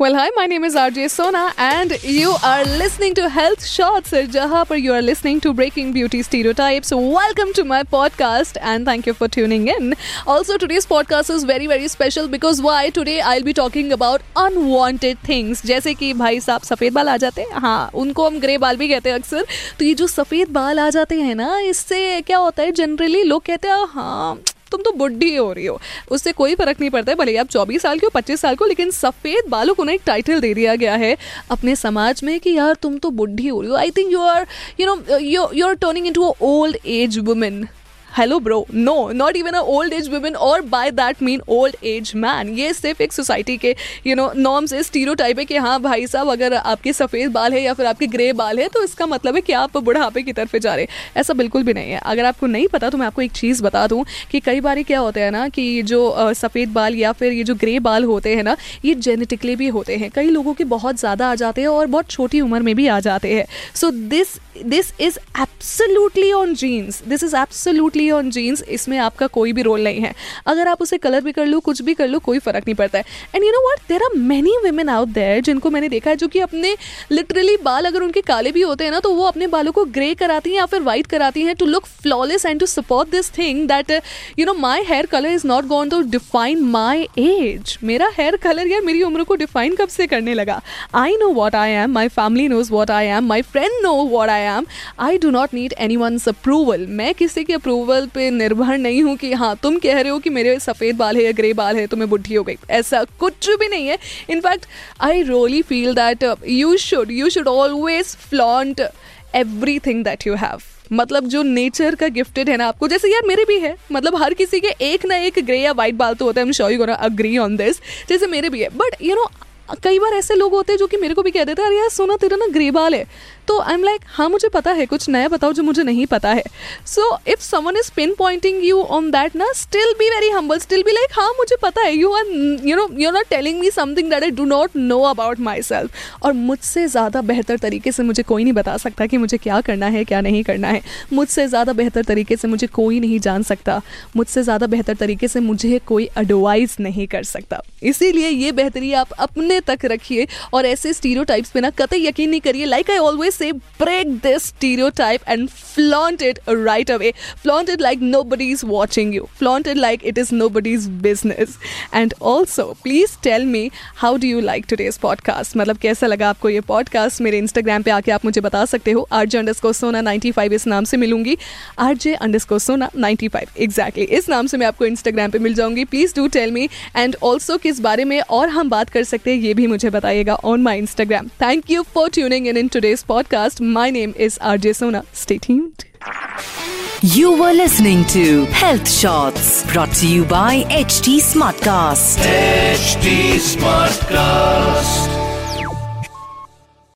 Well, hi, my name is RJ Sona, and you are listening to Health Shots, jahan par you are listening to Breaking Beauty Stereotypes. Welcome to my podcast, and thank you for tuning in. Also, today's podcast is very, very special because why? Today I'll be talking about unwanted things. जैसे कि भाई साहब सफ़ेद बाल आ जाते हैं हाँ उनको हम ग्रे बाल भी कहते हैं अक्सर तो ये जो सफ़ेद बाल आ जाते हैं ना इससे क्या होता है जनरली लोग कहते हैं हाँ तुम तो बुढ़ी हो रही हो। उससे कोई फ़र्क नहीं पड़ता है, भले आप चौबीस साल के हो, पच्चीस साल को लेकिन सफ़ेद बालों को ना एक टाइटल दे दिया गया है अपने समाज में कि यार तुम तो बुढ़ी हो रही हो। I think you are you know you you are turning in to old age women hello bro no not even a old age women और by that mean old age man ये सिर्फ़ एक सोसाइटी के you know norms है टीरो type है कि हाँ भाई साहब, अगर आपके सफ़ेद बाल है या फिर आपके ग्रे बाल है तो इसका मतलब है कि आप बुढ़ापे की तरफ़ जा रहे हैं। ऐसा बिल्कुल भी नहीं है। अगर आपको नहीं पता तो मैं आपको एक चीज़ बता दूँ कि कई बार क्या होता है ना कि जो सफ़ेद बाल या फिर ये जो ग्रे बाल होते हैं ना, ये जेनेटिकली भी होते हैं। कई लोगों के बहुत ज़्यादा आ जाते हैं और बहुत छोटी उम्र में भी आ जाते हैं। So this this is absolutely on genes this is absolutely on genes इसमें आपका कोई भी रोल नहीं है। अगर आप उसे कलर भी कर लो, कुछ भी कर लो, कोई फ़र्क नहीं पड़ता है। And you know what there are many women out there जिनको मैंने देखा है जो कि अपने लिटरली बाल अगर उनके काले भी होते हैं ना तो वो अपने बालों को ग्रे कराती हैं या फिर वाइट कराती हैं to look flawless and to support this thing that you know my hair colour is not gonna define my age मेरा हेयर कलर यार मेरी उम्र को डिफाइन कब से करने लगा? I know what I am my family knows what I am my friend know what I am I do not need anyone approval मैं किसी के अप्रूवल पे निर्भर नहीं हूँ कि हाँ तुम कह रहे हो कि मेरे सफ़ेद बाल है या ग्रे बाल है तो मैं बुढ़ी हो गई। ऐसा कुछ भी नहीं है। In fact I really feel that you should you should always flaunt everything that you have मतलब जो नेचर का गिफ्टेड है ना आपको, जैसे यार मेरे भी है। मतलब हर किसी के एक ना एक ग्रे या वाइट बाल तो होता है। हम sure you gonna agree on this जैसे मेरे भी है। बट यू नो कई बार ऐसे लोग होते हैं जो कि मेरे को भी कह देते हैं, अरे यार, सोना तेरा ना ग्रे बाल है। तो आई एम लाइक हाँ मुझे पता है, कुछ नया बताओ जो मुझे नहीं पता है। So if someone is pinpointing you on that ना still be very humble still be like हाँ मुझे पता है you are you know you are not telling me something that I do not know about myself और मुझसे ज़्यादा बेहतर तरीके से मुझे कोई नहीं बता सकता कि मुझे क्या करना है, क्या नहीं करना है। मुझसे ज़्यादा बेहतर तरीके से मुझे कोई नहीं जान सकता। मुझसे ज़्यादा बेहतर तरीके से मुझे कोई एडवाइस नहीं कर सकता। इसीलिए ये बेहतरी आप अपने तक रखिए और ऐसे स्टीरियो टाइप्स पे ना कतई यकीन नहीं करिए like I always say break this stereotype and flaunt it right away. Flaunt it like nobody is watching you. Flaunt it like it is nobody's business. And also, please tell me how do you like today's podcast? मतलब कैसा लगा आपको ये podcast मेरे Instagram पे आके आप मुझे बता सकते हो R J under Sona ninety five इस नाम से मिलूँगी R J under Sona ninety five exactly इस नाम से मैं आपको इंस्टाग्राम पे मिल जाऊँगी please do tell me and also किस बारे में और हम बात कर सकते हैं ये भी मुझे बताइएगा on my Instagram thank you for tuning in in today's podcast My name is RJ Sona. Stay tuned. You were listening to Health Shots brought to you by HT Smartcast. HD Smartcast.